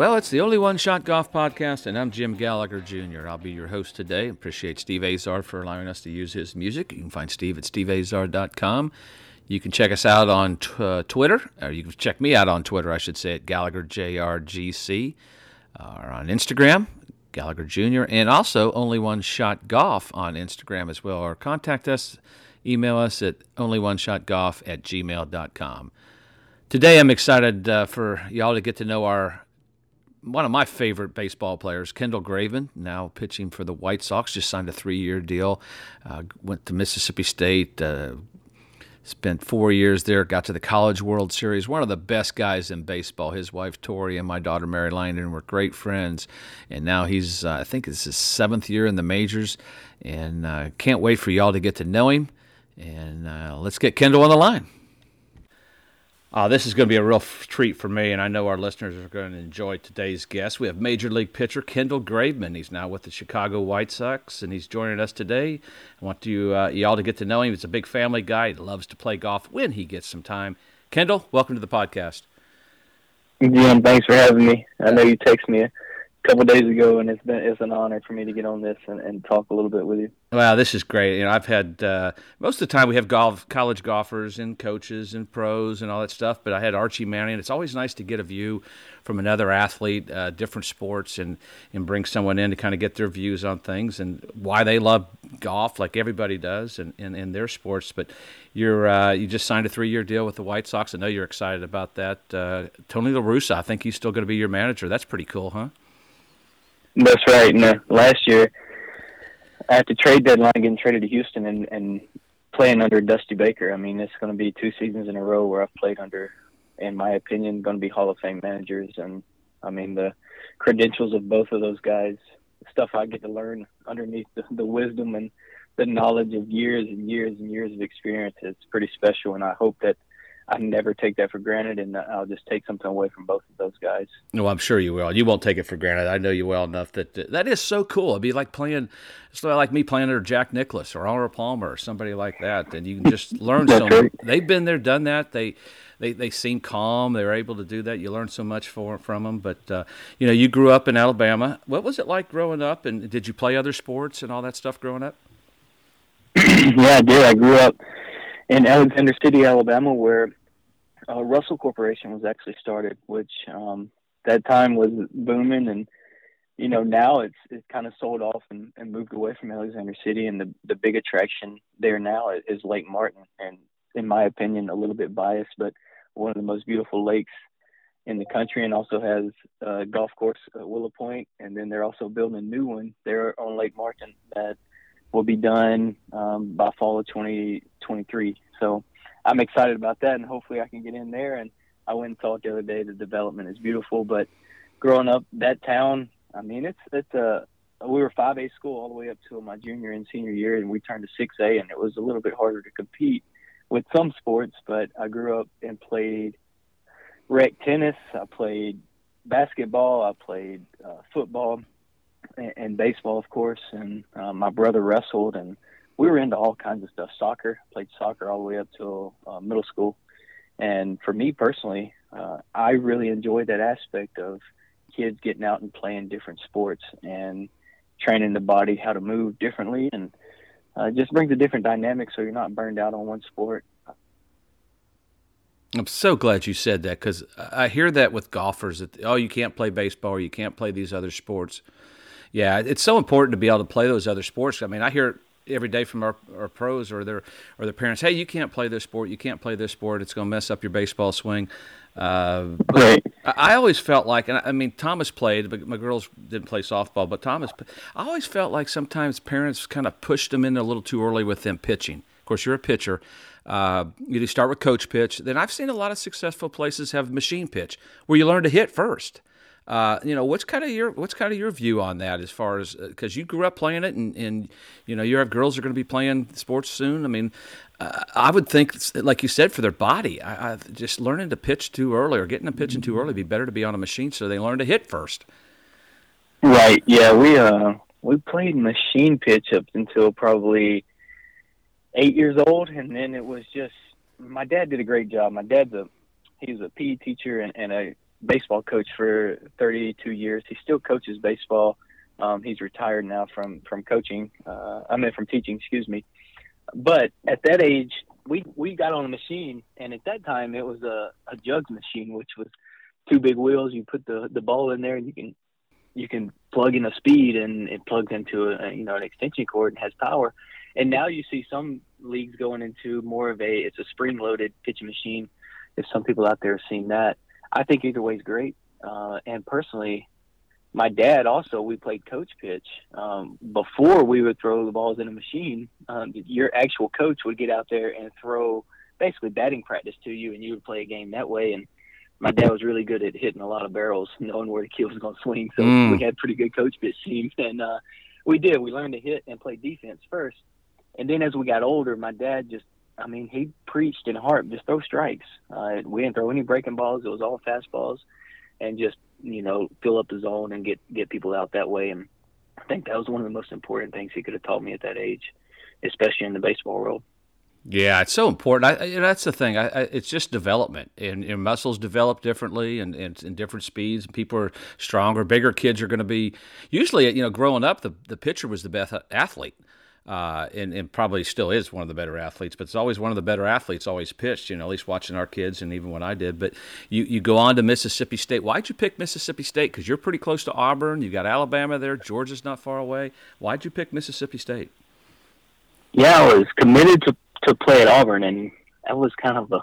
Well, it's the Only One Shot Golf Podcast, and I'm Jim Gallagher Jr. I'll be your host today. Appreciate Steve Azar for allowing us to use his music. You can find Steve at steveazar.com. You can check us out on t- uh, Twitter, or you can check me out on Twitter, I should say, at GallagherJRGC, uh, or on Instagram, Gallagher Jr., and also Only One Shot Golf on Instagram as well, or contact us, email us at onlyoneshotgolf at gmail.com. Today, I'm excited uh, for y'all to get to know our one of my favorite baseball players, Kendall Graveman, now pitching for the White Sox, just signed a three-year deal. Uh, went to Mississippi State, uh, spent four years there, got to the College World Series. One of the best guys in baseball. His wife Tori and my daughter Mary Langdon were great friends, and now he's uh, I think it's his seventh year in the majors, and uh, can't wait for y'all to get to know him. And uh, let's get Kendall on the line. Uh, this is going to be a real treat for me, and I know our listeners are going to enjoy today's guest. We have Major League pitcher Kendall Graveman. He's now with the Chicago White Sox, and he's joining us today. I want you, uh, y'all to get to know him. He's a big family guy. He loves to play golf when he gets some time. Kendall, welcome to the podcast. Jim, thanks for having me. I know you text me couple days ago, and it's been it's an honor for me to get on this and, and talk a little bit with you. Wow, this is great. You know, I've had uh, most of the time we have golf college golfers and coaches and pros and all that stuff, but I had Archie Manning. It's always nice to get a view from another athlete, uh, different sports, and and bring someone in to kind of get their views on things and why they love golf, like everybody does, and in, in, their sports. But you're uh, you just signed a three year deal with the White Sox. I know you're excited about that. Uh, Tony La Russa, I think he's still going to be your manager. That's pretty cool, huh? That's right. And uh, last year, at the trade deadline, getting traded to Houston and, and playing under Dusty Baker. I mean, it's going to be two seasons in a row where I've played under, in my opinion, going to be Hall of Fame managers. And I mean, the credentials of both of those guys, the stuff I get to learn underneath the, the wisdom and the knowledge of years and years and years of experience is pretty special. And I hope that I never take that for granted, and I'll just take something away from both of those guys. No, I'm sure you will. You won't take it for granted. I know you well enough that that is so cool. It'd be like playing, it's like me playing under Jack Nicklaus or Arnold Palmer or somebody like that, and you can just learn so much. They've been there, done that. They they they seem calm. They were able to do that. You learn so much for, from them. But uh, you know, you grew up in Alabama. What was it like growing up? And did you play other sports and all that stuff growing up? yeah, I did. I grew up in Alexander City, Alabama, where uh, Russell Corporation was actually started, which um, that time was booming, and you know now it's it's kind of sold off and, and moved away from Alexander City, and the the big attraction there now is Lake Martin, and in my opinion, a little bit biased, but one of the most beautiful lakes in the country, and also has a golf course at Willow Point, and then they're also building a new one there on Lake Martin that will be done um, by fall of 2023. So I'm excited about that, and hopefully I can get in there. And I went and it the other day. The development is beautiful, but growing up that town, I mean, it's it's a we were 5A school all the way up to my junior and senior year, and we turned to 6A, and it was a little bit harder to compete with some sports. But I grew up and played rec tennis. I played basketball. I played uh, football and, and baseball, of course. And uh, my brother wrestled, and we were into all kinds of stuff. Soccer, played soccer all the way up till uh, middle school, and for me personally, uh, I really enjoyed that aspect of kids getting out and playing different sports and training the body how to move differently, and uh, just brings a different dynamic so you're not burned out on one sport. I'm so glad you said that because I hear that with golfers that oh you can't play baseball or you can't play these other sports. Yeah, it's so important to be able to play those other sports. I mean, I hear every day from our, our pros or their or their parents. Hey, you can't play this sport. You can't play this sport. It's going to mess up your baseball swing. Uh, right. I, I always felt like, and I, I mean, Thomas played, but my girls didn't play softball. But Thomas, I always felt like sometimes parents kind of pushed them in a little too early with them pitching. Of course, you're a pitcher. Uh, you start with coach pitch. Then I've seen a lot of successful places have machine pitch, where you learn to hit first. Uh, you know, what's kind of your what's kind of your view on that as far as because uh, you grew up playing it, and, and you know, you have girls are going to be playing sports soon. I mean, uh, I would think, like you said, for their body, I, I, just learning to pitch too early or getting them pitching too early be better to be on a machine so they learn to hit first. Right. Yeah. We uh we played machine pitch up until probably eight years old, and then it was just my dad did a great job. My dad's a he's a PE teacher and, and a baseball coach for 32 years. He still coaches baseball. Um, he's retired now from from coaching. Uh, I mean, from teaching. Excuse me. But at that age, we we got on a machine, and at that time it was a, a jugs machine, which was two big wheels. You put the the ball in there, and you can you can plug in a speed, and it plugs into a you know an extension cord and has power. And now you see some leagues going into more of a it's a spring loaded pitching machine. If some people out there have seen that, I think either way is great. Uh, and personally, my dad also we played coach pitch um, before we would throw the balls in a machine. Um, your actual coach would get out there and throw basically batting practice to you, and you would play a game that way. And my dad was really good at hitting a lot of barrels, knowing where the kid was going to swing. So mm. we had pretty good coach pitch teams, and uh, we did. We learned to hit and play defense first, and then as we got older, my dad just. I mean, he preached in heart, just throw strikes. Uh, we didn't throw any breaking balls. It was all fastballs and just you know fill up the zone and get get people out that way. And I think that was one of the most important things he could have taught me at that age, especially in the baseball world. Yeah, it's so important. I, that's the thing. I, I, it's just development, and, muscles develop differently, and, and in different speeds. And People are stronger. Bigger kids are going to be. Usually, you know, growing up, the the pitcher was the best athlete uh, and, and, probably still is one of the better athletes, but it's always one of the better athletes always pitched, you know, at least watching our kids and even when I did. But you, you go on to Mississippi State. Why'd you pick Mississippi State? Because you're pretty close to Auburn. You've got Alabama there. Georgia's not far away. Why'd you pick Mississippi State? Yeah, I was committed to, to play at Auburn, and that was kind of a,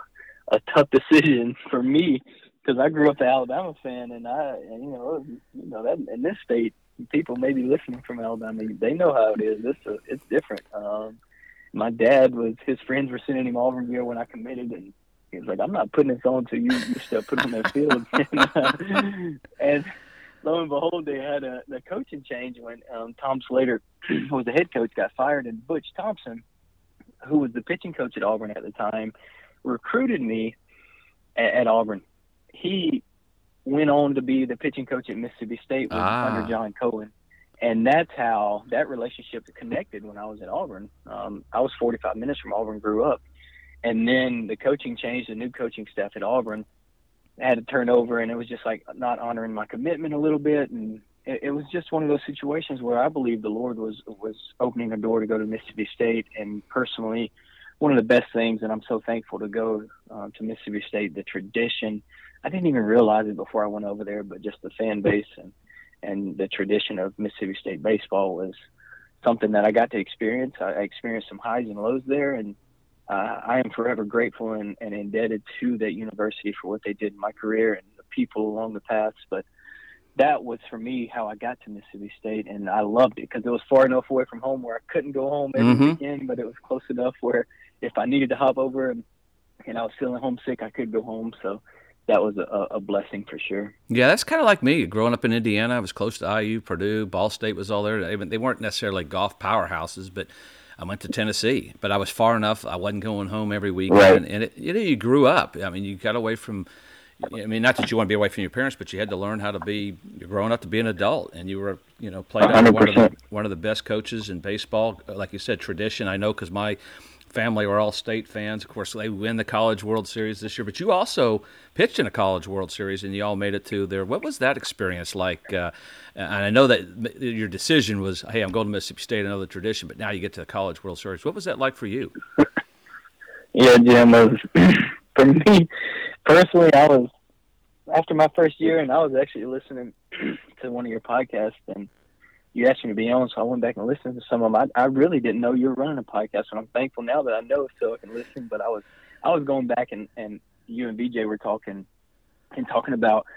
a tough decision for me because I grew up an Alabama fan, and I, and, you know, you know that in this state, people maybe listening from Alabama, they know how it is. A, it's different. Um, my dad was his friends were sending him Auburn gear when I committed, and he was like, "I'm not putting this on until you you start putting on that field." and lo and behold, they had a the coaching change when um, Tom Slater, who was the head coach, got fired, and Butch Thompson, who was the pitching coach at Auburn at the time, recruited me at, at Auburn. He went on to be the pitching coach at Mississippi State ah. under John Cohen. And that's how that relationship connected when I was at Auburn. Um, I was 45 minutes from Auburn, grew up. And then the coaching changed, the new coaching staff at Auburn I had to turn over, and it was just like not honoring my commitment a little bit. And it, it was just one of those situations where I believe the Lord was, was opening a door to go to Mississippi State. And personally, one of the best things, and I'm so thankful to go uh, to Mississippi State, the tradition – I didn't even realize it before I went over there, but just the fan base and and the tradition of Mississippi State baseball was something that I got to experience. I experienced some highs and lows there, and uh, I am forever grateful and, and indebted to that university for what they did in my career and the people along the paths. But that was for me how I got to Mississippi State, and I loved it because it was far enough away from home where I couldn't go home every mm-hmm. weekend, but it was close enough where if I needed to hop over and, and I was feeling homesick, I could go home. So that was a, a blessing for sure. Yeah, that's kind of like me. Growing up in Indiana, I was close to IU, Purdue, Ball State was all there. They weren't necessarily golf powerhouses, but I went to Tennessee. But I was far enough. I wasn't going home every weekend, right. and it, you know, you grew up. I mean, you got away from. I mean, not that you want to be away from your parents, but you had to learn how to be. You're growing up to be an adult, and you were, you know, played under one of the one of the best coaches in baseball. Like you said, tradition. I know because my family are all state fans. Of course, they win the College World Series this year, but you also pitched in a College World Series and you all made it to there. What was that experience like? Uh, and I know that your decision was, hey, I'm going to Mississippi State, another tradition, but now you get to the College World Series. What was that like for you? yeah, Jim, was, for me personally, I was after my first year, and I was actually listening to one of your podcasts, and you asked me to be on, so I went back and listened to some of them. I, I really didn't know you were running a podcast, and I'm thankful now that I know so I can listen. But I was I was going back and and you and BJ were talking and talking about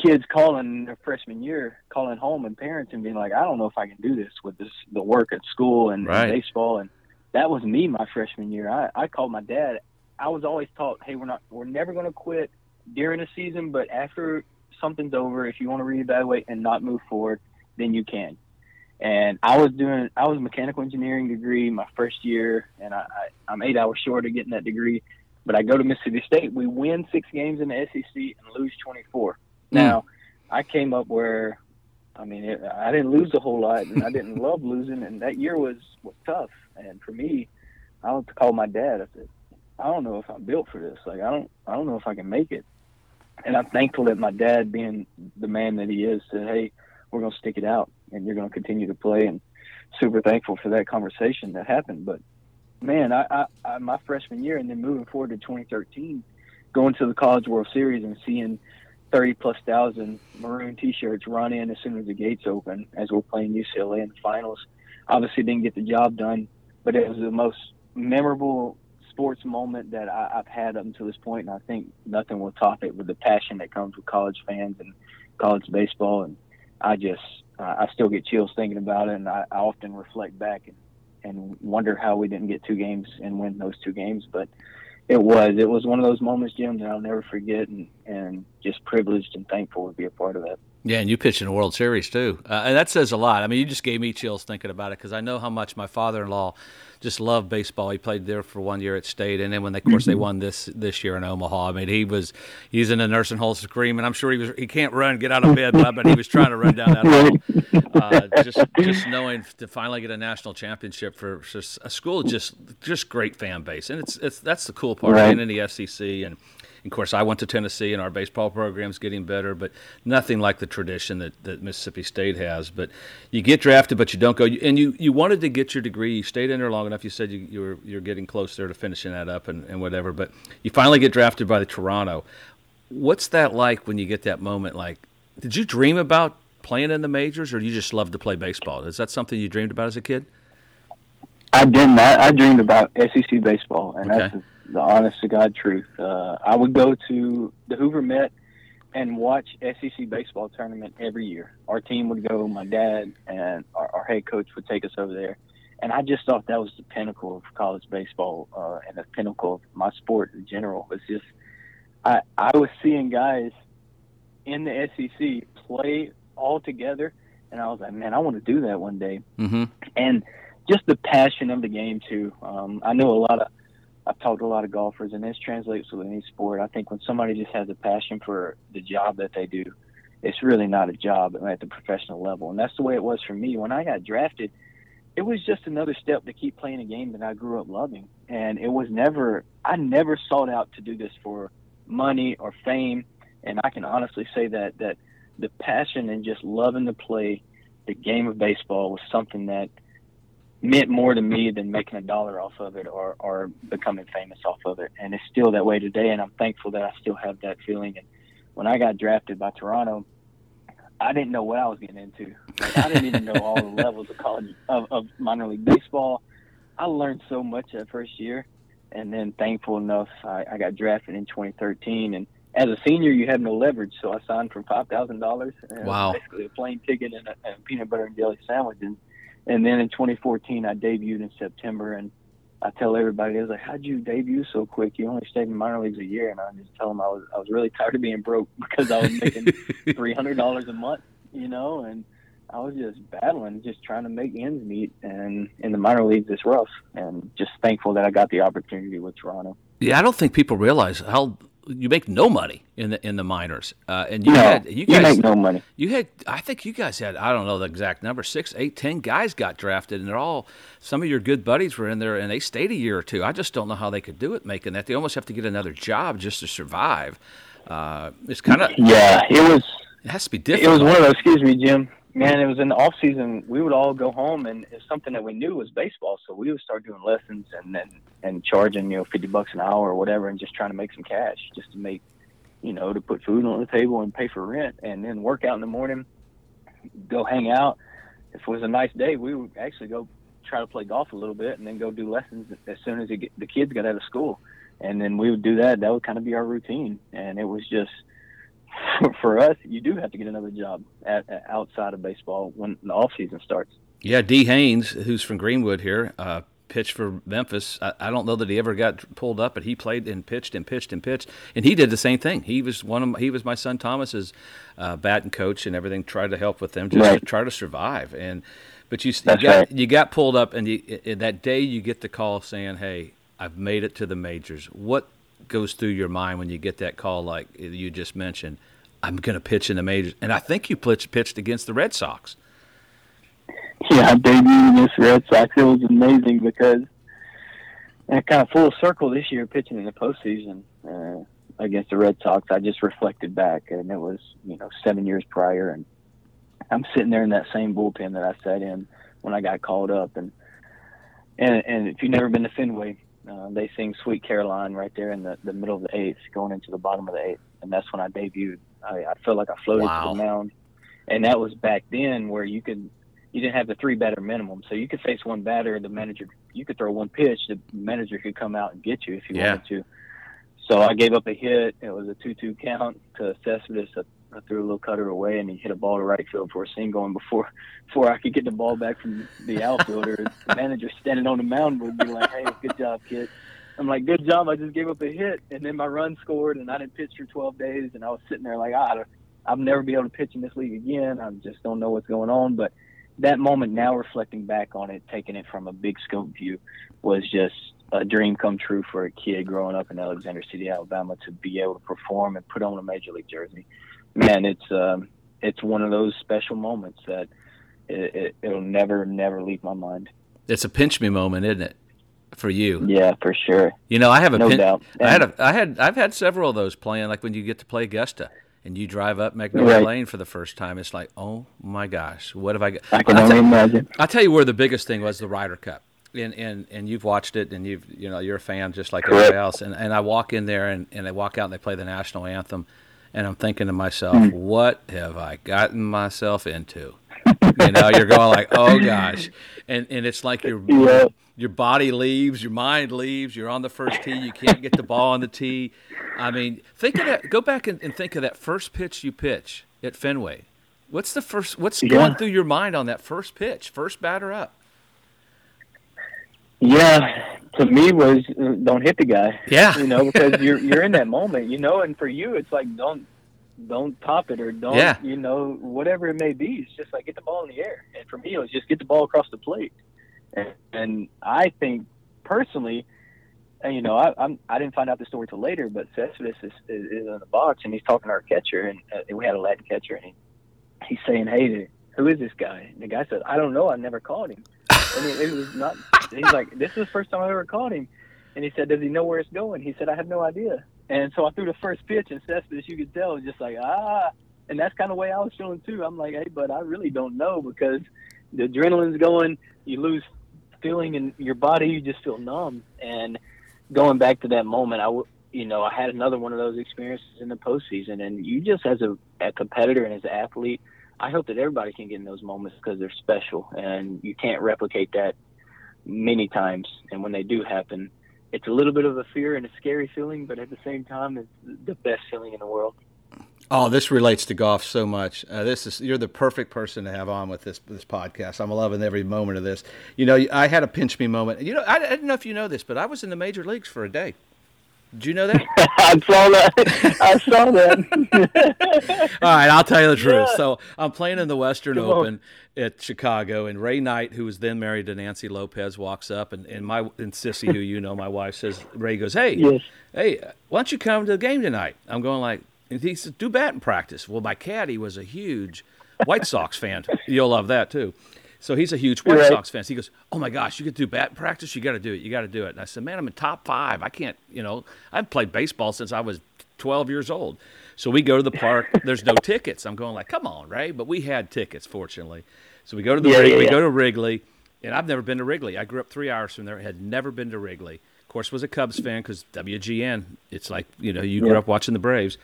kids calling their freshman year, calling home and parents and being like, I don't know if I can do this with this the work at school and, right. and baseball and that was me my freshman year. I, I called my dad. I was always taught, hey, we're not we're never gonna quit during the season, but after something's over, if you want to reevaluate and not move forward, then you can. And I was doing, I was a mechanical engineering degree my first year, and I, I, I'm eight hours short of getting that degree. But I go to Mississippi State, we win six games in the SEC and lose 24. Mm. Now, I came up where, I mean, it, I didn't lose a whole lot, and I didn't love losing, and that year was was tough. And for me, I went to call my dad. I said, I don't know if I'm built for this. Like, I don't, I don't know if I can make it. and I'm thankful that my dad, being the man that he is, said, "Hey, we're going to stick it out, and you're going to continue to play." And super thankful for that conversation that happened. But man, I, I, I my freshman year, and then moving forward to 2013, going to the College World Series and seeing 30 plus thousand maroon T-shirts run in as soon as the gates open, as we're playing UCLA in the finals. Obviously, didn't get the job done, but it was the most memorable sports moment that I, have had up until this point, and I think nothing will top it with the passion that comes with college fans and college baseball. And I just, I still get chills thinking about it, and I, I often reflect back and, and wonder how we didn't get two games and win those two games. But it was, it was one of those moments, Jim, that I'll never forget, and and just privileged and thankful to be a part of that. Yeah, and you pitched in the World Series too, uh, and that says a lot. I mean, you just gave me chills thinking about it because I know how much my father-in-law just loved baseball. He played there for one year at State, and then when they, of course they mm-hmm. won this this year in Omaha. I mean, he was he's in the nursing home screaming. I'm sure he was he can't run, get out of bed, but he was trying to run down that hall. Uh, just just knowing to finally get a national championship for, for a school, just just great fan base, and it's it's that's the cool part. Right. Being in the SEC and of course, I went to Tennessee, and our baseball program's getting better, but nothing like the tradition that, that Mississippi State has. But you get drafted, but you don't go. And you, you wanted to get your degree. You stayed in there long enough. You said you, you were you're getting close there to finishing that up and, and whatever. But you finally get drafted by the Toronto. What's that like when you get that moment? Like, did you dream about playing in the majors, or you just love to play baseball? Is that something you dreamed about as a kid? I didn't. I, I dreamed about SEC baseball, and okay. that's the honest to God truth. Uh, I would go to the Hoover Met and watch SEC baseball tournament every year. Our team would go. My dad and our, our head coach would take us over there, and I just thought that was the pinnacle of college baseball uh, and the pinnacle of my sport in general. It's just I I was seeing guys in the SEC play all together, and I was like, man, I want to do that one day. Mm-hmm. And just the passion of the game too. Um, I know a lot of I've talked to a lot of golfers, and this translates to any sport. I think when somebody just has a passion for the job that they do, it's really not a job at the professional level. And that's the way it was for me. When I got drafted, it was just another step to keep playing a game that I grew up loving. And it was never, I never sought out to do this for money or fame. And I can honestly say that, that the passion and just loving to play the game of baseball was something that – meant more to me than making a dollar off of it or, or becoming famous off of it. And it's still that way today. And I'm thankful that I still have that feeling. And when I got drafted by Toronto, I didn't know what I was getting into. Like, I didn't even know all the levels of college of, of minor league baseball. I learned so much that first year, and then thankful enough, I, I got drafted in 2013. And as a senior, you have no leverage, so I signed for five thousand dollars. Wow! Basically, a plane ticket and a, and a peanut butter and jelly sandwich, and and then in 2014, I debuted in September, and I tell everybody, I was like, "How'd you debut so quick? You only stayed in minor leagues a year." And I just tell them I was I was really tired of being broke because I was making three hundred dollars a month, you know, and I was just battling, just trying to make ends meet. And in the minor leagues, it's rough. And just thankful that I got the opportunity with Toronto. Yeah, I don't think people realize how you make no money in the in the minors, uh, and you no, had you guys you make no money. You had, I think you guys had, I don't know the exact number, six, eight, ten guys got drafted, and they're all some of your good buddies were in there, and they stayed a year or two. I just don't know how they could do it, making that. They almost have to get another job just to survive. Uh, it's kind of yeah, it was. It has to be difficult. It was one of those. Excuse me, Jim man, it was in the off season. We would all go home, and it's something that we knew was baseball. So we would start doing lessons and then and charging you know fifty bucks an hour or whatever, and just trying to make some cash, just to make you know to put food on the table and pay for rent, and then work out in the morning, go hang out. If it was a nice day, we would actually go try to play golf a little bit, and then go do lessons as soon as the kids got out of school, and then we would do that. That would kind of be our routine, and it was just for us, you do have to get another job at, at outside of baseball when the off season starts. Yeah, D. Haynes, who's from Greenwood here, uh, pitched for Memphis. I, I, don't know that he ever got pulled up, but he played and pitched and pitched and pitched, and he did the same thing. He was one of my, he was my son Thomas's uh, batting coach and everything. Tried to help with them just right. to try to survive. And but you, you got right. you got pulled up, and you, that day you get the call saying, "Hey, I've made it to the majors." What goes through your mind when you get that call, like you just mentioned? I'm going to pitch in the majors, and I think you pitched pitched against the Red Sox. Yeah, I debuted against Red Sox. It was amazing because and kind of full circle this year pitching in the postseason. Uh, against the Red Sox, I just reflected back, and it was you know seven years prior, and I'm sitting there in that same bullpen that I sat in when I got called up, and and and if you've never been to Fenway, uh, they sing "Sweet Caroline" right there in the the middle of the eighth, going into the bottom of the eighth, and that's when I debuted. I, I felt like I floated wow. to the mound, and that was back then where you could you didn't have the three batter minimum, so you could face one batter. The manager, you could throw one pitch. The manager could come out and get you if you yeah. wanted to. So I gave up a hit. It was a two-two count to Cespedes. I threw a little cutter away, and he hit a ball to right field for a single. And before before I could get the ball back from the outfielder, the manager standing on the mound would be like, "Hey, good job, kid." I'm like, "Good job! I just gave up a hit, and then my run scored, and I didn't pitch for 12 days." And I was sitting there like, "Ah, I'll never be able to pitch in this league again. I just don't know what's going on." But that moment, now reflecting back on it, taking it from a big scope view, was just a dream come true for a kid growing up in Alexander City, Alabama, to be able to perform and put on a major league jersey. Man, it's um, it's one of those special moments that it, it, will never, never leave my mind. It's a pinch me moment, isn't it, for you? Yeah, for sure. You know, I have a no pin- doubt. I had a, I had, I've had several of those playing. Like when you get to play Augusta and you drive up Magnolia right. Lane for the first time, it's like, oh my gosh, what have I got? I can only tell, imagine. I'll tell you where the biggest thing was the Ryder Cup. And, and and you've watched it, and you've you know you're a fan just like Correct. everybody else. And and I walk in there, and, and I walk out, and they play the national anthem, and I'm thinking to myself, Hmm. what have I gotten myself into? you know, you're going like, oh gosh, and and it's like your Yeah. your body leaves, your mind leaves. You're on the first tee, you can't get the ball on the tee. I mean, think of that. Go back and, and think of that first pitch you pitch at Fenway. What's the first? What's Yeah. going through your mind on that first pitch, first batter up? Yeah, to me was don't hit the guy. Yeah. you know because you're you're in that moment, you know, and for you it's like don't don't pop it or don't Yeah. you know whatever it may be. It's just like get the ball in the air, and for me it was just get the ball across the plate. And, and I think personally, and, you know, I I'm, I didn't find out the story till later, but Cespedes is, is, is in the box and he's talking to our catcher, and uh, we had a Latin catcher, and he, he's saying, "Hey, who is this guy?" And the guy says, "I don't know. I never called him." And it, it was not. He's like, "This is the first time I ever caught him." And he said, "Does he know where it's going?" He said, "I have no idea." And so I threw the first pitch, and Cespedes, you could tell, was just like, ah. And that's kind of the way I was feeling too. I'm like, hey, but I really don't know because the adrenaline's going. You lose feeling in your body. You just feel numb. And going back to that moment, I, you know, I had another one of those experiences in the postseason. And you just, as a, a competitor and as an athlete, I hope that everybody can get in those moments because they're special, and you can't replicate that many times. And when they do happen, it's a little bit of a fear and a scary feeling, but at the same time, it's the best feeling in the world. Oh, this relates to golf so much. Uh, this is you're the perfect person to have on with this this podcast. I'm loving every moment of this. You know, I had a pinch me moment. You know, I, I don't know if you know this, but I was in the major leagues for a day. Did you know that? I saw that. I saw that. All right, I'll tell you the truth. Yeah. So I'm playing in the Western Come on. Open at Chicago, and Ray Knight, who was then married to Nancy Lopez, walks up, and, and my and Sissy, who you know, my wife says, Ray goes, "Hey, Yes. hey, why don't you come to the game tonight?" I'm going like, and he says, "Do batting practice." Well, my caddy was a huge White Sox fan. You'll love that too. So he's a huge White Right. Sox fan. So he goes, "Oh my gosh, you could do bat practice. You got to do it. You got to do it." And I said, "Man, I'm in top five. I can't. You know, I've played baseball since I was 12 years old." So we go to the park. There's no tickets. I'm going like, "Come on, Ray!" But we had tickets, fortunately. So we go to the Yeah, Rig- yeah, we go to Wrigley, and I've never been to Wrigley. I grew up three hours from there. Had never been to Wrigley. Of course, was a Cubs fan because WGN. It's like you know you grew up watching the Braves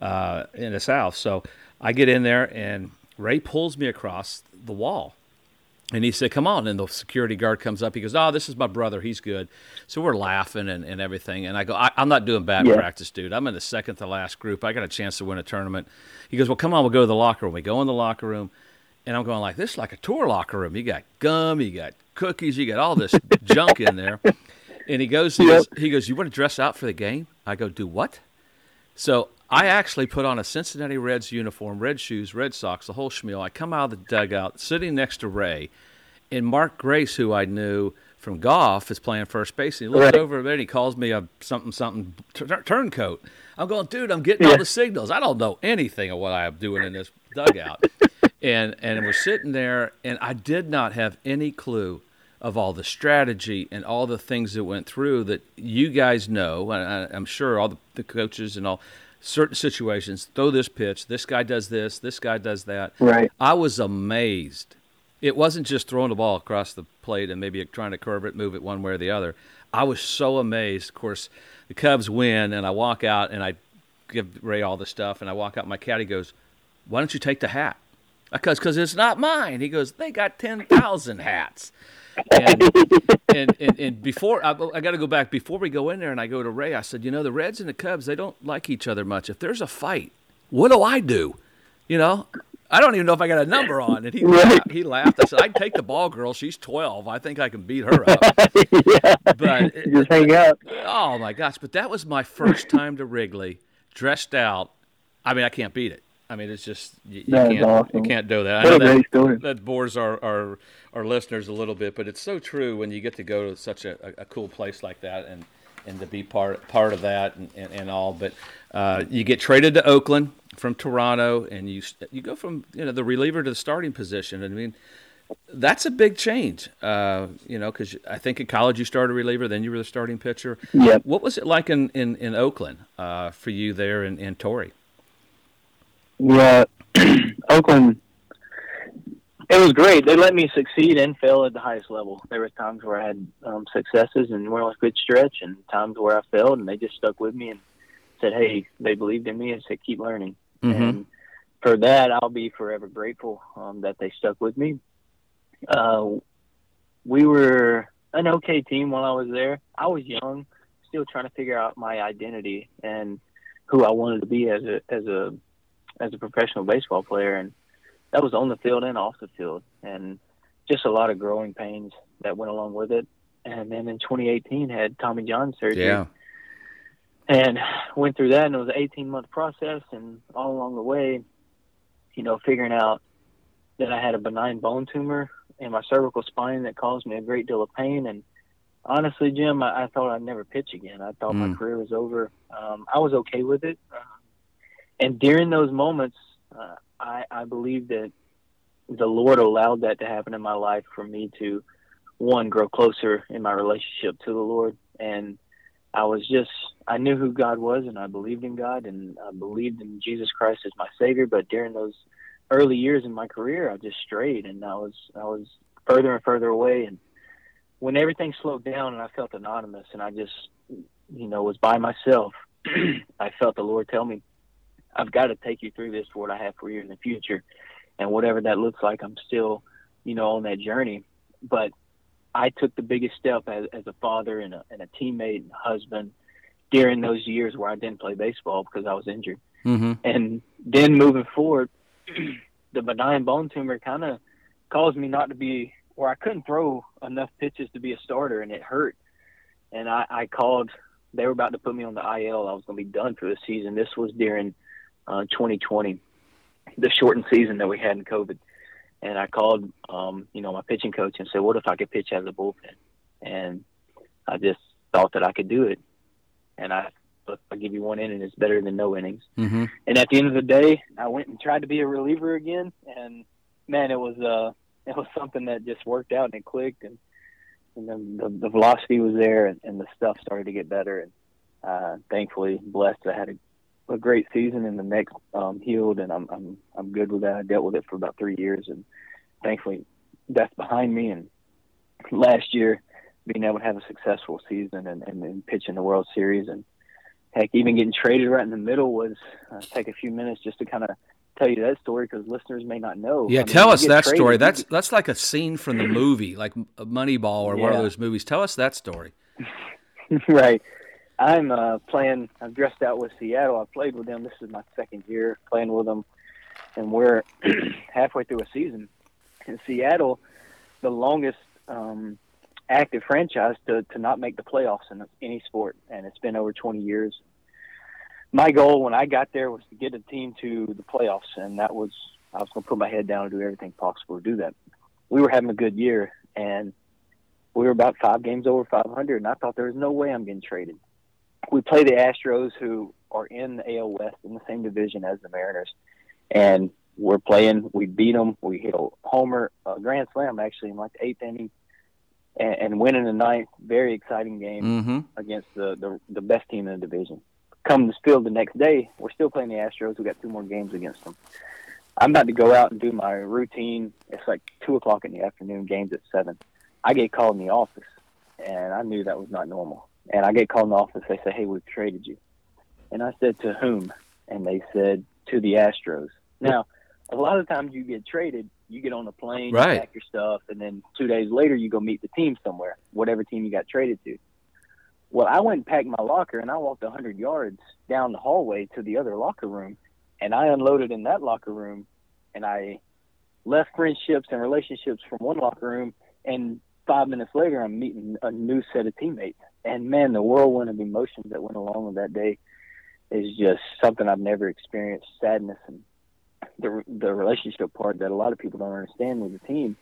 uh, in the South. So I get in there, and Ray pulls me across the wall. And he said, Come on. And the security guard comes up. He goes, Oh, this is my brother. He's good. So we're laughing and, and everything. And I go, I, I'm not doing bad Yeah. practice, dude. I'm in the second to last group. I got a chance to win a tournament. He goes, Well, come on. We'll go to the locker room. We go in the locker room. And I'm going like this is like a tour locker room. You got gum, you got cookies, you got all this junk in there. And he goes, Yep. goes, he goes, You want to dress out for the game? I go, Do what? So I actually put on a Cincinnati Reds uniform, red shoes, red socks, the whole schmeal. I come out of the dugout, sitting next to Ray, and Mark Grace, who I knew from golf, is playing first base. And he looks Right. over there and he calls me a something something tur- turncoat. I'm going, dude, I'm getting all the signals. I don't know anything of what I'm doing in this dugout. and and we're sitting there, and I did not have any clue of all the strategy and all the things that went through that you guys know, and I, am sure all the, the, coaches and all certain situations throw this pitch, this guy does this, this guy does that. Right. I was amazed. It wasn't just throwing the ball across the plate and maybe trying to curve it, move it one way or the other. I was so amazed. Of course, the Cubs win, and I walk out and I give Ray all the stuff, and I walk out. My caddy goes, "Why don't you take the hat?" Because because it's not mine. He goes, "They got ten thousand hats." And, and, and, and, before I, I got to go back before we go in there, and I go to Ray. I said, you know, the Reds and the Cubs they don't like each other much. If there's a fight, what do I do? You know, I don't even know if I got a number on. And he laughed. he laughed. I said, "I'd take the ball girl. She's 12. I think I can beat her up." yeah. But just hang out. Oh my gosh! But that was my first time to Wrigley, dressed out. I mean, I can't beat it. I mean, it's just you, you can't awesome. you can't do that. I know that, that bores our, our our listeners a little bit, but it's so true when you get to go to such a, a cool place like that and and to be part part of that and, and, and all. But uh, you get traded to Oakland from Toronto, and you you go from you know the reliever to the starting position. I mean, that's a big change. Uh, you know, because I think in college you started reliever, then you were the starting pitcher. Yeah. What was it like in in, in Oakland uh, for you there in, in Torrey? Yeah, Oakland. It was great. They let me succeed and fail at the highest level. There were times where I had um, successes and went on a good stretch, and times where I failed, and they just stuck with me and said, "Hey, they believed in me and said keep learning." Mm-hmm. And for that, I'll be forever grateful um, that they stuck with me. Uh, we were an okay team while I was there. I was young, still trying to figure out my identity and who I wanted to be as a as a as a professional baseball player, and that was on the field and off the field, and just a lot of growing pains that went along with it. And then in 2018, had Tommy John surgery. Yeah. And went through that, and it was an 18 month process. And all along the way, you know, figuring out that I had a benign bone tumor in my cervical spine that caused me a great deal of pain. And honestly, Jim, I, I thought I'd never pitch again. I thought mm. my career was over. Um, I was okay with it. Uh, and during those moments, uh, I, I believe that the Lord allowed that to happen in my life for me to, one, grow closer in my relationship to the Lord. And I was just, I knew who God was and I believed in God and I believed in Jesus Christ as my Savior. But during those early years in my career, I just strayed and I was, I was further and further away. And when everything slowed down and I felt anonymous and I just, you know, was by myself, I felt the Lord tell me, I've got to take you through this for what I have for you in the future. And whatever that looks like, I'm still, you know, on that journey. But I took the biggest step as, as a father and a, and a teammate and husband during those years where I didn't play baseball because I was injured. Mm-hmm. And then moving forward, the benign bone tumor kind of caused me not to be where I couldn't throw enough pitches to be a starter, and it hurt. And I, I called. They were about to put me on the IL. I was going to be done for the season. This was during uh, 2020, the shortened season that we had in COVID. And I called, um, you know, my pitching coach and said, "What if I could pitch as a bullpen?" And I just thought that I could do it. And I, I give you one inning, it's better than no innings. Mm-hmm. And at the end of the day, I went and tried to be a reliever again. And man, it was uh, it was something that just worked out and it clicked, and, and then the, the velocity was there, and, and the stuff started to get better. And uh, thankfully, blessed I had a a great season and the next um, healed, and I'm I'm I'm good with that. I dealt with it for about three years, and thankfully that's behind me. And last year, being able to have a successful season and and, and pitch in the World Series, and heck, even getting traded right in the middle was uh, take a few minutes just to kind of tell you that story because listeners may not know. Yeah, I mean, tell us that traded, story. That's that's like a scene from the movie, like Moneyball or yeah. one of those movies. Tell us that story. right. I'm uh, playing. I'm dressed out with Seattle. I played with them. This is my second year playing with them, and we're halfway through a season. In Seattle, the longest um, active franchise to to not make the playoffs in any sport, and it's been over 20 years. My goal when I got there was to get a team to the playoffs, and that was I was going to put my head down and do everything possible to do that. We were having a good year, and we were about five games over 500, and I thought there was no way I'm getting traded we play the Astros, who are in the AL West in the same division as the Mariners, and we're playing. We beat them. We hit a homer, a grand slam actually in like the eighth inning, and, and winning the ninth, very exciting game Mm-hmm. against the, the the best team in the division. Come to field the next day, we're still playing the Astros. We got two more games against them. I'm about to go out and do my routine. It's like two o'clock in the afternoon. Games at seven. I get called in the office, and I knew that was not normal. And I get called in the office. They say, "Hey, we've traded you," and I said, "To whom?" And they said, "To the Astros." Now, a lot of times you get traded, you get on a plane, Right. you pack your stuff, and then two days later you go meet the team somewhere, whatever team you got traded to. Well, I went and packed my locker, and I walked 100 yards down the hallway to the other locker room, and I unloaded in that locker room, and I left friendships and relationships from one locker room, and five minutes later, I'm meeting a new set of teammates. And man, the whirlwind of emotions that went along with that day is just something I've never experienced. Sadness and the the relationship part that a lot of people don't understand with the team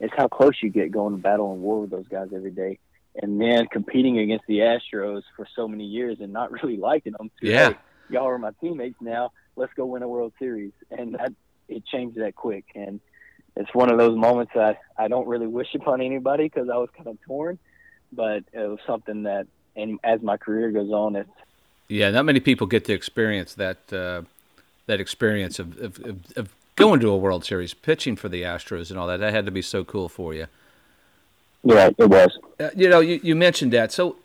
is how close you get going to battle and war with those guys every day and then competing against the Astros for so many years and not really liking them. To, Yeah. "Hey, y'all are my teammates now. Let's go win a World Series. And that it changed that quick. And it's one of those moments that I don't really wish upon anybody because I was kind of torn, but it was something that, and as my career goes on, it's Yeah, not many people get to experience that uh, that experience of, of, of, of going to a World Series, pitching for the Astros, and all that. That had to be so cool for you. yeah, it was. Uh, you know, you, you mentioned that. So,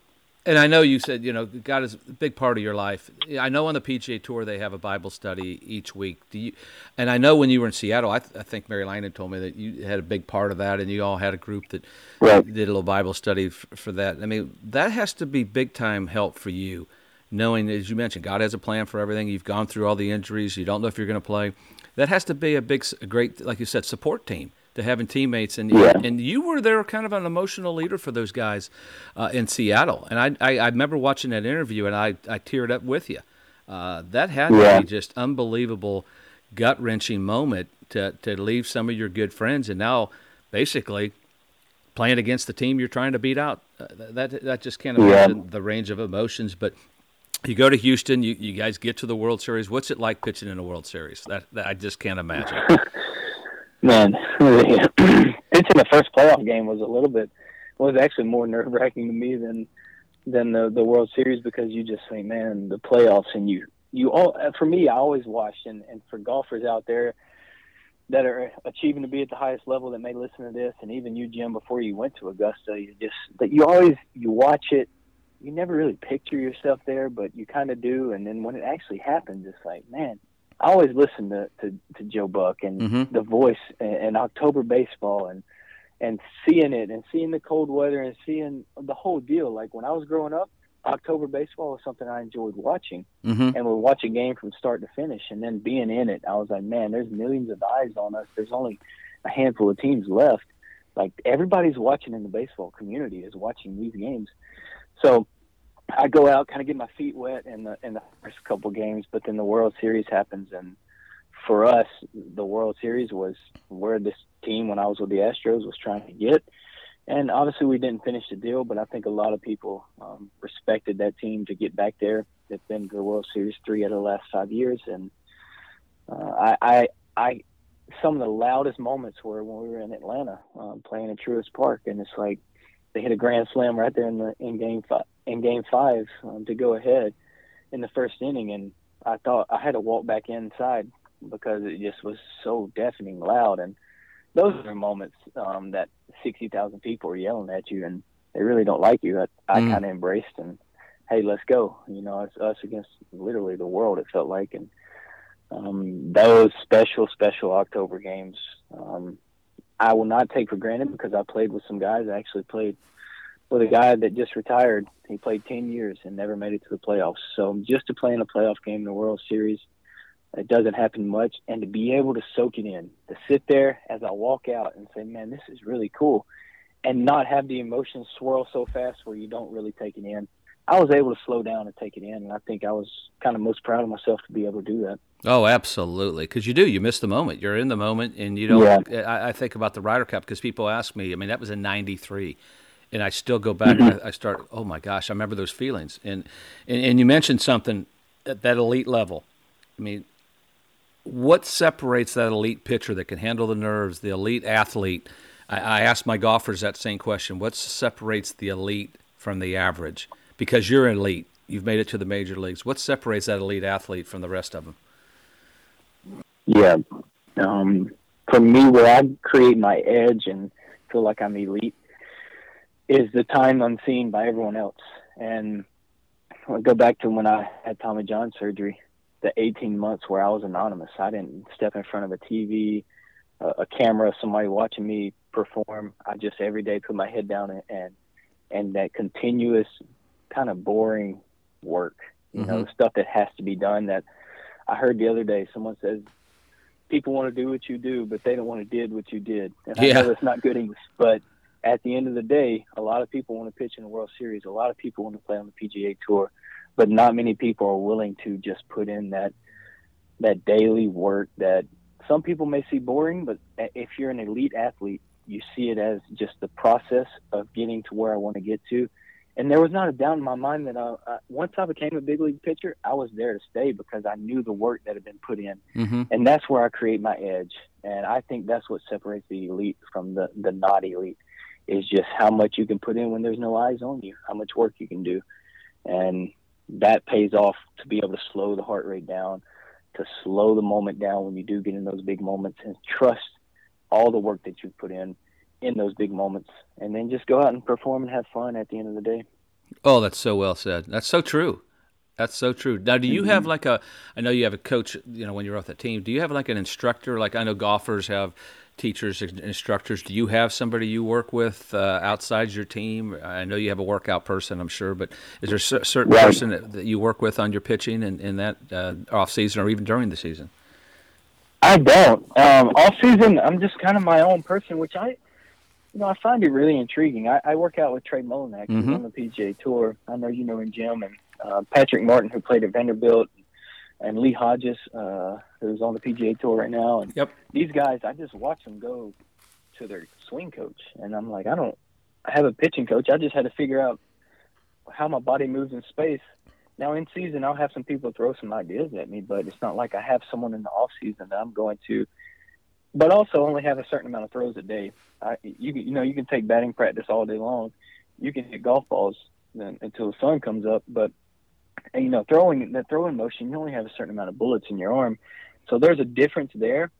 and I know you said, you know, God is a big part of your life. I know on the PGA Tour they have a Bible study each week. Do you? And I know when you were in Seattle, I, th- I think Mary Lane had told me that you had a big part of that, and you all had a group that Right. did a little Bible study f- for that. I mean, that has to be big time help for you, knowing as you mentioned, God has a plan for everything. You've gone through all the injuries. You don't know if you're going to play. That has to be a big, a great, like you said, support team to having teammates. And Yeah. and you were there, kind of an emotional leader for those guys uh, in Seattle. And I, I I remember watching that interview, and I I teared up with you. Uh, that had Yeah. to be just unbelievable, gut wrenching moment to to leave some of your good friends, and now basically playing against the team you're trying to beat out. Uh, that that just can't Yeah. imagine the range of emotions. But you go to Houston, you, you guys get to the World Series. What's it like pitching in a World Series? That, that I just can't imagine. Man, pitching the first playoff game was a little bit was actually more nerve wracking to me than than the the World Series because you just think, man, the playoffs and you you all uh, for me, I always watch and and for golfers out there that are achieving to be at the highest level that may listen to this, and even you, Jim, before you went to Augusta, you just that you always you watch it. You never really picture yourself there, but you kind of do. And then when it actually happens, it's like, man, I always listen to to, to Joe Buck and Mhm. the voice and, and October baseball and and seeing it and seeing the cold weather and seeing the whole deal. Like when I was growing up, October baseball was something I enjoyed watching hmm and we'll watch a game from start to finish. And then being in it i was like man there's millions of eyes on us. There's only a handful of teams left. Like everybody's watching in the baseball community is watching these games. So i go out kind of get my feet wet in the in the first couple games but then the world series happens and for us the world series was where this team when i was with the astros was trying to get and obviously we didn't finish the deal, but I think a lot of people um, respected that team to get back there. They've been to the World Series three out of the last five years, and uh, I, I, I, some of the loudest moments were when we were in Atlanta um, playing at Truist Park, and it's like they hit a grand slam right there in the in game five, in game five um, to go ahead in the first inning, and I thought I had to walk back inside because it just was so deafening loud and those are moments um, that 60,000 people are yelling at you and they really don't like you. I, I Mm. kind of embraced and, hey, let's go. You know, it's us against literally the world, it felt like. And um, those special, special October games, um, I will not take for granted because I played with some guys. I actually played with a guy that just retired. He played 10 years and never made it to the playoffs. So just to play in a playoff game in the World Series, it doesn't happen much. And to be able to soak it in, to sit there as I walk out and say, man, this is really cool, and not have the emotions swirl so fast where you don't really take it in. I was able to slow down and take it in, and I think I was kind of most proud of myself to be able to do that. Oh, absolutely. Because you do. You miss the moment. You're in the moment, and you don't. I, I think about the Ryder Cup because people ask me. I mean, that was in '93, and I still go back and I, I start. Oh my gosh, I remember those feelings. And and, and you mentioned something at that elite level. I mean, what separates that elite pitcher that can handle the nerves, the elite athlete? I, I ask my golfers that same question: What separates the elite from the average? Because you're elite, you've made it to the major leagues. What separates that elite athlete from the rest of them? Yeah, um, for me, where I create my edge and feel like I'm elite is the time unseen by everyone else. And I go back to when I had Tommy John surgery, the 18 months where I was anonymous. I didn't step in front of a TV, a, a camera, somebody watching me perform. I just every day put my head down and and, and that continuous kind of boring work, you mm-hmm. know, stuff that has to be done. That I heard the other day, someone says people want to do what you do, but they don't want to did what you did. And yeah. I know it's not good English, but at the end of the day, a lot of people want to pitch in the World Series. A lot of people want to play on the PGA Tour, but not many people are willing to just put in that that daily work that some people may see boring, but if you're an elite athlete, you see it as just the process of getting to where I want to get to. And there was not a doubt in my mind that I, I, once I became a big league pitcher, I was there to stay because I knew the work that had been put in, mm-hmm. and that's where I create my edge. And I think that's what separates the elite from the the not elite is just how much you can put in when there's no eyes on you, how much work you can do, and that pays off to be able to slow the heart rate down, to slow the moment down when you do get in those big moments, and trust all the work that you've put in in those big moments, and then just go out and perform and have fun at the end of the day. Oh, that's so well said. That's so true. That's so true. Now, do you have mm-hmm. like a? I know you have a coach. You know, when you're off the team, do you have like an instructor? Like I know golfers have teachers, instructors. Do you have somebody you work with uh, outside your team? I know you have a workout person, I'm sure, but is there a certain right. person that, that, you work with on your pitching in, in that uh, off season or even during the season? I don't. Um, off season, I'm just kind of my own person, which I, you know, I find it really intriguing. I, I work out with Trey Mullinax mm-hmm. on the PGA Tour. I know you know him, Jim, and uh, Patrick Martin, who played at Vanderbilt, and Lee Hodges, uh, who's on the PGA Tour right now. And yep. these guys, I just watch them go to their swing coach, and I'm like, I don't I have a pitching coach. I just had to figure out how my body moves in space. Now in season, I'll have some people throw some ideas at me, but it's not like I have someone in the off season that I'm going to. But also only have a certain amount of throws a day. I, you you know you can take batting practice all day long. You can hit golf balls until the sun comes up, but and, you know, throwing the throwing motion, you only have a certain amount of bullets in your arm, so there's a difference there.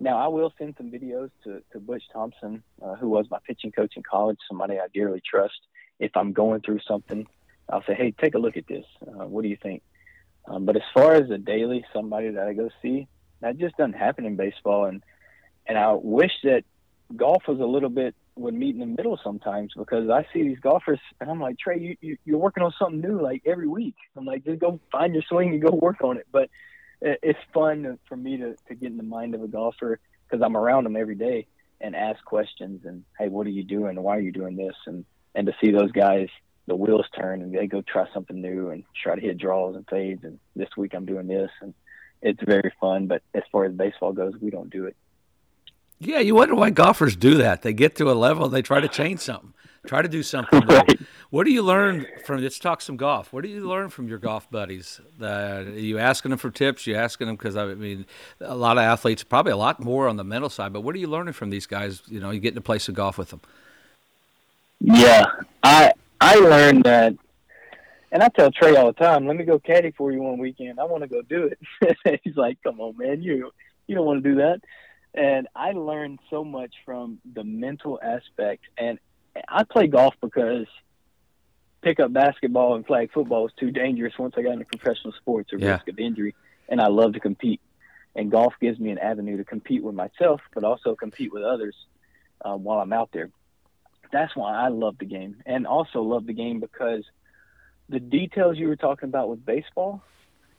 Now, I will send some videos to, to Butch Thompson, uh, who was my pitching coach in college, somebody I dearly trust. If I'm going through something, I'll say, hey, take a look at this. Uh, what do you think? Um, but as far as a daily somebody that I go see, that just doesn't happen in baseball. And and I wish that golf was a little bit would meet in the middle sometimes because I see these golfers and I'm like, Trey, you, you you're working on something new like every week. I'm like, just go find your swing and go work on it. But it's fun for me to to get in the mind of a golfer because I'm around them every day and ask questions and hey, what are you doing? Why are you doing this? And and to see those guys, the wheels turn and they go try something new and try to hit draws and fades. And this week I'm doing this and it's very fun. But as far as baseball goes, we don't do it. Yeah, you wonder why golfers do that. They get to a level, they try to change something, try to do something. Right. What do you learn from? Let's talk some golf. What do you learn from your golf buddies? Uh, are you asking them for tips? You asking them because I mean, a lot of athletes, probably a lot more on the mental side. But what are you learning from these guys? You know, you get to play some golf with them. Yeah, I I learned that, and I tell Trey all the time, "Let me go caddy for you one weekend. I want to go do it." He's like, "Come on, man, you you don't want to do that." And I learned so much from the mental aspect. And I play golf because pickup basketball and flag football was too dangerous once I got into professional sports or yeah. risk of injury, and I love to compete. And golf gives me an avenue to compete with myself, but also compete with others um, while I'm out there. That's why I love the game, and also love the game because the details you were talking about with baseball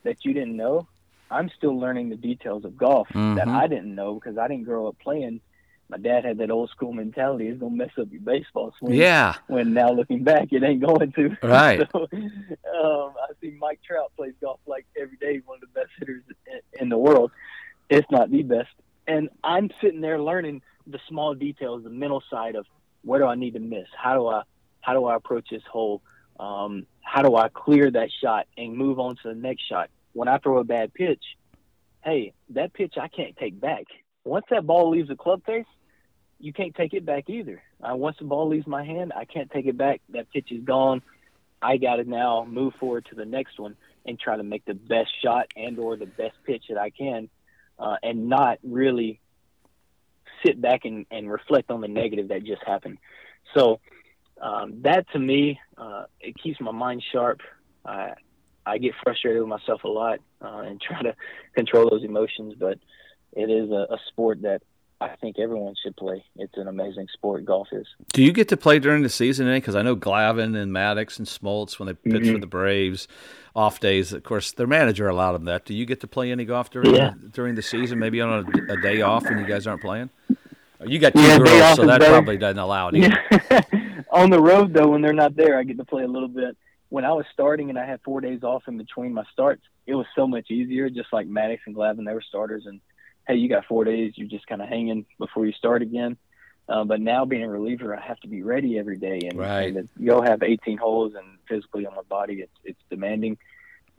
that you didn't know I'm still learning the details of golf mm-hmm. that I didn't know because I didn't grow up playing. My dad had that old school mentality: it's gonna mess up your baseball swing. Yeah. When now looking back, it ain't going to. Right. so, um, I see Mike Trout plays golf like every day. One of the best hitters in, the world, It's not the best. And I'm sitting there learning the small details, the mental side of where do I need to miss? How do I how do I approach this hole? Um, how do I clear that shot and move on to the next shot? When I throw a bad pitch, hey, that pitch I can't take back. Once that ball leaves the club face, you can't take it back either. Uh, once the ball leaves my hand, I can't take it back. That pitch is gone. I got to now move forward to the next one and try to make the best shot and or the best pitch that I can, uh, and not really sit back and, and reflect on the negative that just happened. So um, that to me, uh, it keeps my mind sharp. I I get frustrated with myself a lot uh, and try to control those emotions, but it is a, a sport that I think everyone should play. It's an amazing sport. Golf is. Do you get to play during the season? Because I know Glavine and Maddux and Smoltz when they pitch mm-hmm. for the Braves, off days. Of course, their manager allowed them that. Do you get to play any golf during yeah. the, during the season? Maybe on a, a, day off when you guys aren't playing. You got two yeah, girls, so that better. probably doesn't allow it. Yeah. on the road though, when they're not there, I get to play a little bit. When I was starting and I had four days off in between my starts, it was so much easier. Just like Maddux and Glavine, they were starters and hey, you got four days, you're just kind of hanging before you start again. Uh, but now being a reliever, I have to be ready every day, and, right. and you'll have 18 holes, and physically on my body, it's it's demanding.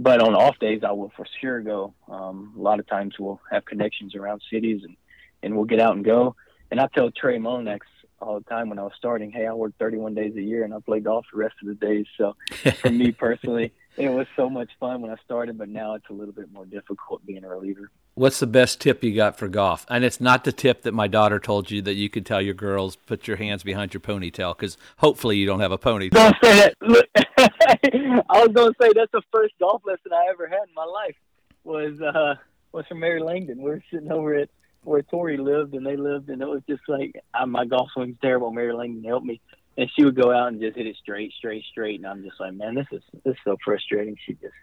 But on off days, I will for sure go. Um, a lot of times we'll have connections around cities, and and we'll get out and go. And I tell Trey Mullinax all the time when I was starting, hey, I work 31 days a year and I play golf the rest of the days. So for me personally, it was so much fun when I started, but now it's a little bit more difficult being a reliever. What's the best tip you got for golf? And it's not the tip that my daughter told you that you could tell your girls put your hands behind your ponytail because hopefully you don't have a ponytail. Don't say that. Look, I was going to say that's the first golf lesson I ever had in my life was uh was from Mary Langdon. We were sitting over at where Tori lived, and they lived, and it was just like I, my golf swing's terrible. Mary Langdon helped me, and she would go out and just hit it straight, straight, straight, and I'm just like, man, this is this is so frustrating. She just,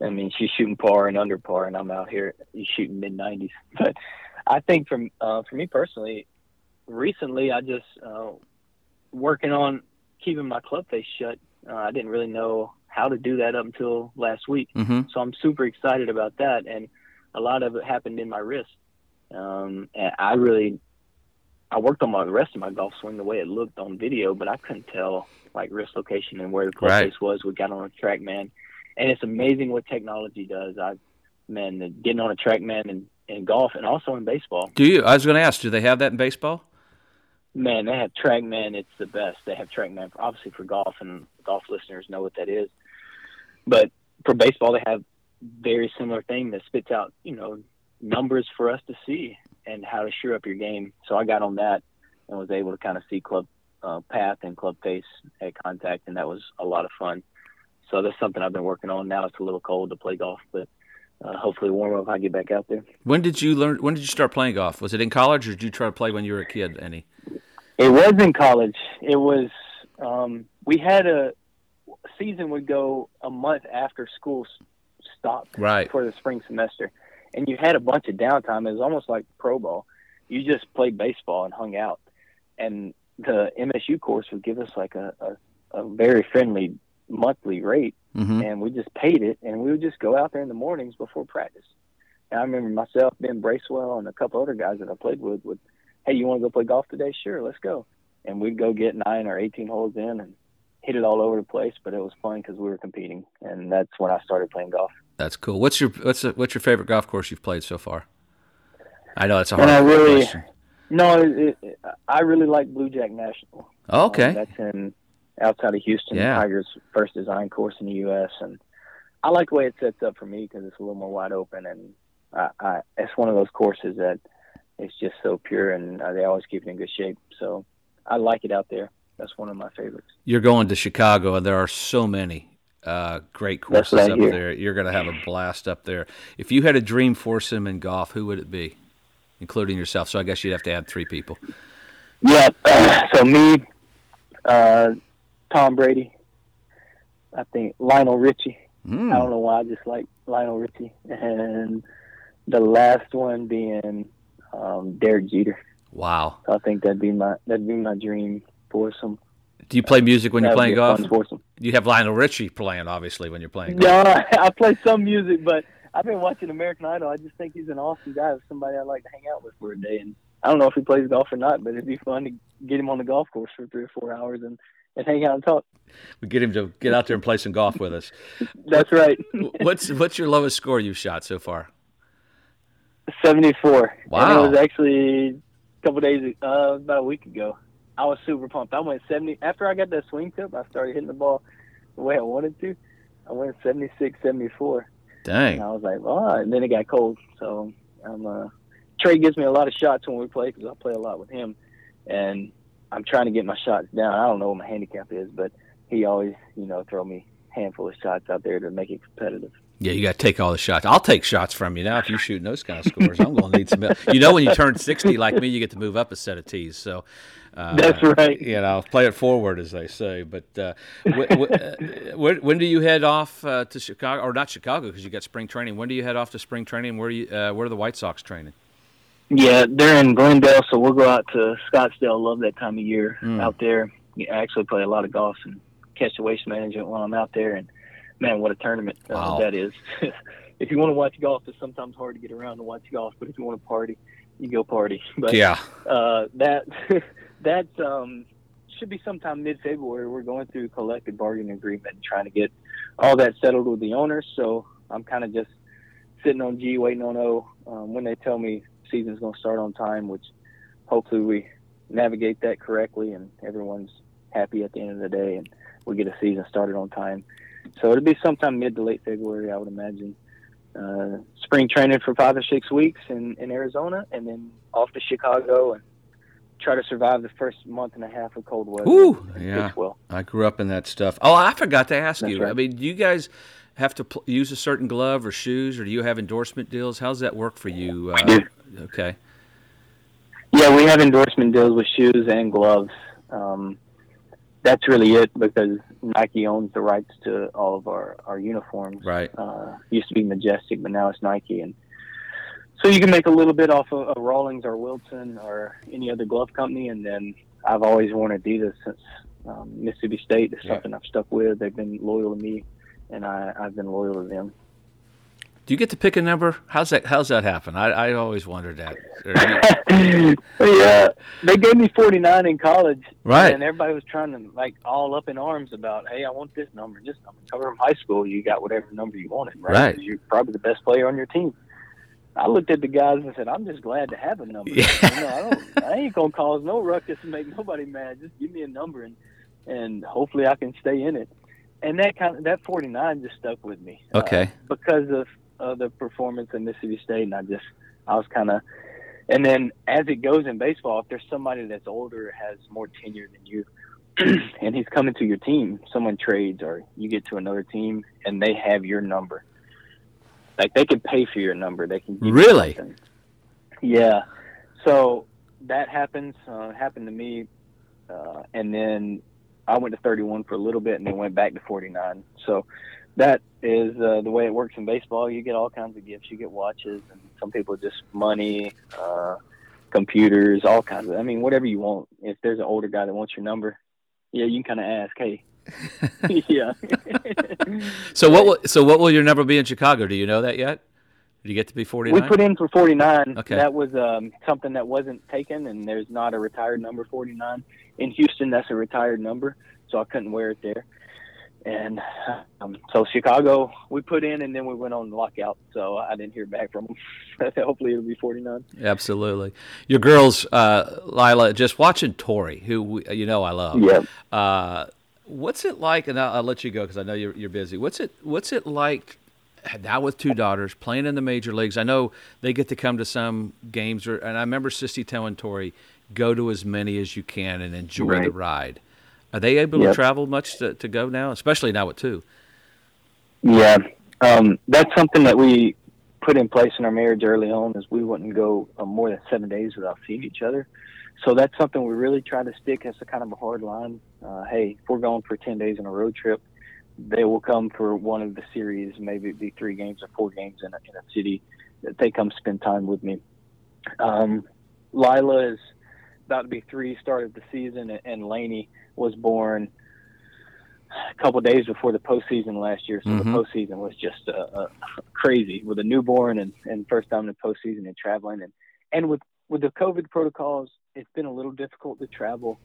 I mean, she's shooting par and under par, and I'm out here shooting mid 90s. But I think from uh, for me personally, recently I just uh, working on keeping my club face shut. Uh, I didn't really know how to do that up until last week, mm-hmm. so I'm super excited about that, and a lot of it happened in my wrist. Um, and I really, I worked on my rest of my golf swing the way it looked on video, but I couldn't tell like wrist location and where the club right. face was. We got on a TrackMan, and it's amazing what technology does. I, man, getting on a TrackMan in, in golf and also in baseball. Do you? I was going to ask. Do they have that in baseball? Man, they have TrackMan. It's the best. They have TrackMan, obviously for golf, and golf listeners know what that is. But for baseball, they have very similar thing that spits out, you know, numbers for us to see and how to sure up your game. So I got on that and was able to kind of see club uh, path and club face at contact, and that was a lot of fun. So that's something I've been working on. Now it's a little cold to play golf, but uh, hopefully warm up. I get back out there. When did you learn? When did you start playing golf? Was it in college, or did you try to play when you were a kid? Any? It was in college. It was. Um, we had a season would go a month after school stopped right. for the spring semester and you had a bunch of downtime. It was almost like pro ball. You just played baseball and hung out, and the MSU course would give us like a, a, a very friendly monthly rate, mm-hmm. and we just paid it, and we would just go out there in the mornings before practice. And I remember myself, Ben Bracewell, and a couple other guys that I played with would, hey, you want to go play golf today? Sure, let's go. And we'd go get nine or eighteen holes in and hit it all over the place, but it was fun because we were competing, and that's when I started playing golf. That's cool. What's your what's what's your favorite golf course you've played so far? I know it's a hard and I really, question. No, it, it, I really like Blue Jack National. Oh, okay, um, that's in outside of Houston. Yeah. Tiger's first design course in the U.S. and I like the way it sets up for me because it's a little more wide open and I, I it's one of those courses that it's just so pure and uh, they always keep it in good shape. So I like it out there. That's one of my favorites. You're going to Chicago, and there are so many uh, great courses up there. You're going to have a blast up there. If you had a dream foursome in golf, who would it be, including yourself? So I guess you'd have to add three people. Yeah. So me, uh, Tom Brady. I think Lionel Richie. Mm. I don't know why I just like Lionel Richie, and the last one being um, Derek Jeter. Wow. So I think that'd be my that'd be my dream foursome. Do you play music when you're playing golf? You have Lionel Richie playing, obviously, when you're playing golf. Yeah, I play some music, but I've been watching American Idol. I just think he's an awesome guy, somebody I'd like to hang out with for a day. And I don't know if he plays golf or not, but it'd be fun to get him on the golf course for three or four hours and, and hang out and talk. We get him to get out there and play some golf with us. That's right. what's what's your lowest score you've shot so far? Seventy four. Wow. And it was actually A couple days, uh, about a week ago. I was super pumped. I went 70 after I got that swing tip. I started hitting the ball the way I wanted to. I went 76, 74. Dang. And I was like, oh, and then it got cold. So I'm uh, Trey gives me a lot of shots when we play because I play a lot with him, and I'm trying to get my shots down. I don't know what my handicap is, but he always, you know, throw me handful of shots out there to make it competitive. Yeah, you got to take all the shots. I'll take shots from you now if you're shooting those kind of scores. I'm going to need some. You know, when you turn 60 like me, you get to move up a set of tees. So uh, that's right. You know, play it forward, as they say. But uh, w- w- uh, when do you head off uh, to Chicago, or not Chicago, because you got spring training? When do you head off to spring training? Where you, uh, where are the White Sox training? Yeah, they're in Glendale, so we'll go out to Scottsdale. Love that time of year mm. out there. I actually play a lot of golf and catch the waste management while I'm out there. And man, what a tournament wow. that is! if you want to watch golf, it's sometimes hard to get around to watch golf, but if you want to party, you go party. But yeah, uh, that that um, should be sometime mid-February. We're going through collective bargaining agreement and trying to get all that settled with the owners. So I'm kind of just sitting on G, waiting on O. Um, when they tell me season's going to start on time, which hopefully we navigate that correctly and everyone's happy at the end of the day and we get a season started on time. So it'll be sometime mid to late February, I would imagine. Uh, spring training for five or six weeks in, in Arizona and then off to Chicago and try to survive the first month and a half of cold weather. Ooh, yeah. Well. I grew up in that stuff. Oh, I forgot to ask That's you. Right. I mean, do you guys have to pl- use a certain glove or shoes, or do you have endorsement deals? How's that work for you? Uh, okay. Yeah, we have endorsement deals with shoes and gloves. Um, that's really it because Nike owns the rights to all of our, our uniforms. Right. Uh, used to be Majestic, but now it's Nike, and so you can make a little bit off of, of Rawlings or Wilson or any other glove company, and then I've always worn Adidas since um, Mississippi State. It's yeah. something I've stuck with. They've been loyal to me, and I, I've been loyal to them. Do you get to pick a number? How's that? How's that happen? I, I always wondered that. yeah, they gave me 49 in college, right? And everybody was trying to like all up in arms about, hey, I want this number, this number. Cover from high school, you got whatever number you wanted, right? Right. You're probably the best player on your team. I looked at the guys and said, "I'm just glad to have a number. Yeah. You know, I, don't, I ain't gonna cause no ruckus and make nobody mad. Just give me a number and and hopefully I can stay in it." And that kind of that 49 just stuck with me. Okay. Uh, because of uh, the performance in Mississippi State, and I just I was kind of. And then as it goes in baseball, if there's somebody that's older, has more tenure than you, and he's coming to your team, someone trades or you get to another team and they have your number like they can pay for your number. They can really. Yeah. So that happens. Uh, happened to me, uh, and then I went to 31 for a little bit, and then went back to 49. So that is uh, the way it works in baseball. You get all kinds of gifts. You get watches, and some people just money, uh, computers, all kinds of. I mean, whatever you want. If there's an older guy that wants your number, yeah, you can kind of ask, hey, yeah. so what? Will, so what will your number be in Chicago? Do you know that yet? Did you get to be forty nine? We put in for forty nine. Okay. That was um, something that wasn't taken, and there's not a retired number forty nine in Houston. That's a retired number, so I couldn't wear it there. And um, so Chicago, we put in, and then we went on lockout. So I didn't hear back from them. Hopefully, it'll be 49. Absolutely. Your girls, uh, Lila, just watching Tori, who we, you know I love. Yeah. Uh, What's it like? And I'll, I'll let you go because I know you're, you're busy. What's it What's it like now with two daughters playing in the major leagues? I know they get to come to some games, or, and I remember Sissy telling Tori, "Go to as many as you can and enjoy right. the ride." Are they able yep. to travel much to, to go now, especially now with two? Yeah, um, that's something that we put in place in our marriage early on. Is we wouldn't go uh, more than seven days without seeing each other so that's something we really try to stick as a kind of a hard line. Uh, hey, if we're going for 10 days on a road trip, they will come for one of the series, maybe it be three games or four games in a, in a city. That they come spend time with me. Um, Lila is about to be three, started the season, and, and Laney was born a couple days before the postseason last year. So mm-hmm. the postseason was just uh, uh, crazy with a newborn and, and first time in the postseason and traveling and and with with the COVID protocols it's been a little difficult to travel.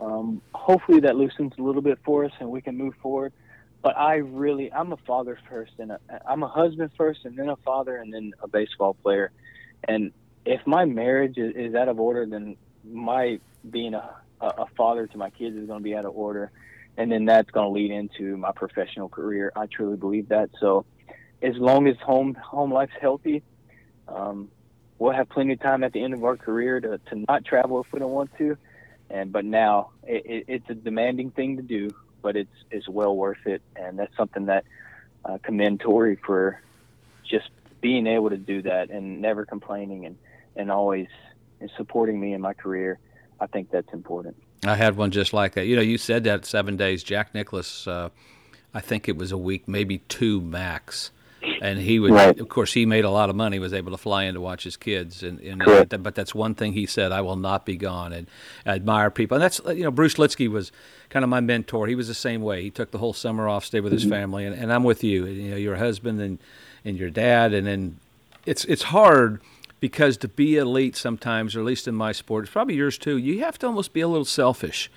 Um, hopefully that loosens a little bit for us and we can move forward. But I really, I'm a father first, and i am a husband first, and then a father, and then a baseball player. And if my marriage is, is out of order, then my being a, a father to my kids is going to be out of order. And then that's going to lead into my professional career. I truly believe that. So as long as home, home life's healthy, um, we'll have plenty of time at the end of our career to, to not travel if we don't want to. And, but now it, it, it's a demanding thing to do, but it's, it's well worth it. And that's something that uh, commend Tori for just being able to do that and never complaining and, and always supporting me in my career. I think that's important. I had one just like that. You know, you said that seven days. Jack Nicklaus, uh, I think it was a week, maybe two max. And he would, right. of course, he made a lot of money. Was able to fly in to watch his kids, and, and uh, but that's one thing he said: "I will not be gone." And I admire people, and that's you know, Bruce Lietzke was kind of my mentor. He was the same way. He took the whole summer off, stayed with his mm-hmm. family, and, and I'm with you. You know, your husband and and your dad, and then it's it's hard because to be elite sometimes, or at least in my sport, it's probably yours too. You have to almost be a little selfish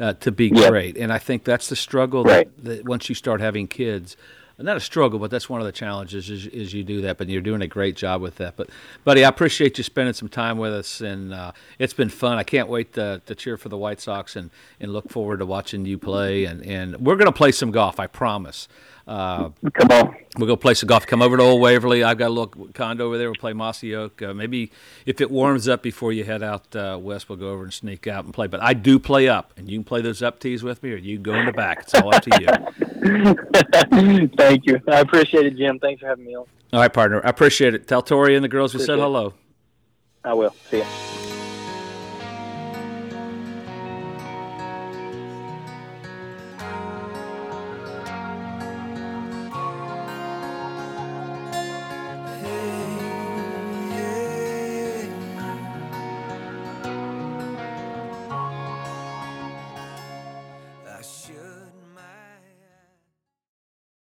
uh, to be yep. great, and I think that's the struggle right. that, that once you start having kids not a struggle, but that's one of the challenges is, is, you do that. But you're doing a great job with that. But, buddy, I appreciate you spending some time with us, and uh, it's been fun. I can't wait to, to cheer for the White Sox and, and look forward to watching you play. And, and we're going to play some golf, I promise. Uh, Come on. We'll go play some golf. Come over to Old Waverly. I've got a little condo over there. We'll play Mossy Oak. Uh, maybe if it warms up before you head out uh, west, we'll go over and sneak out and play. But I do play up, and you can play those up tees with me, or you go in the back. It's all up to you. Thank you. I appreciate it, Jim. Thanks for having me on. All right, partner. I appreciate it. Tell Tori and the girls we said hello. I will. See ya.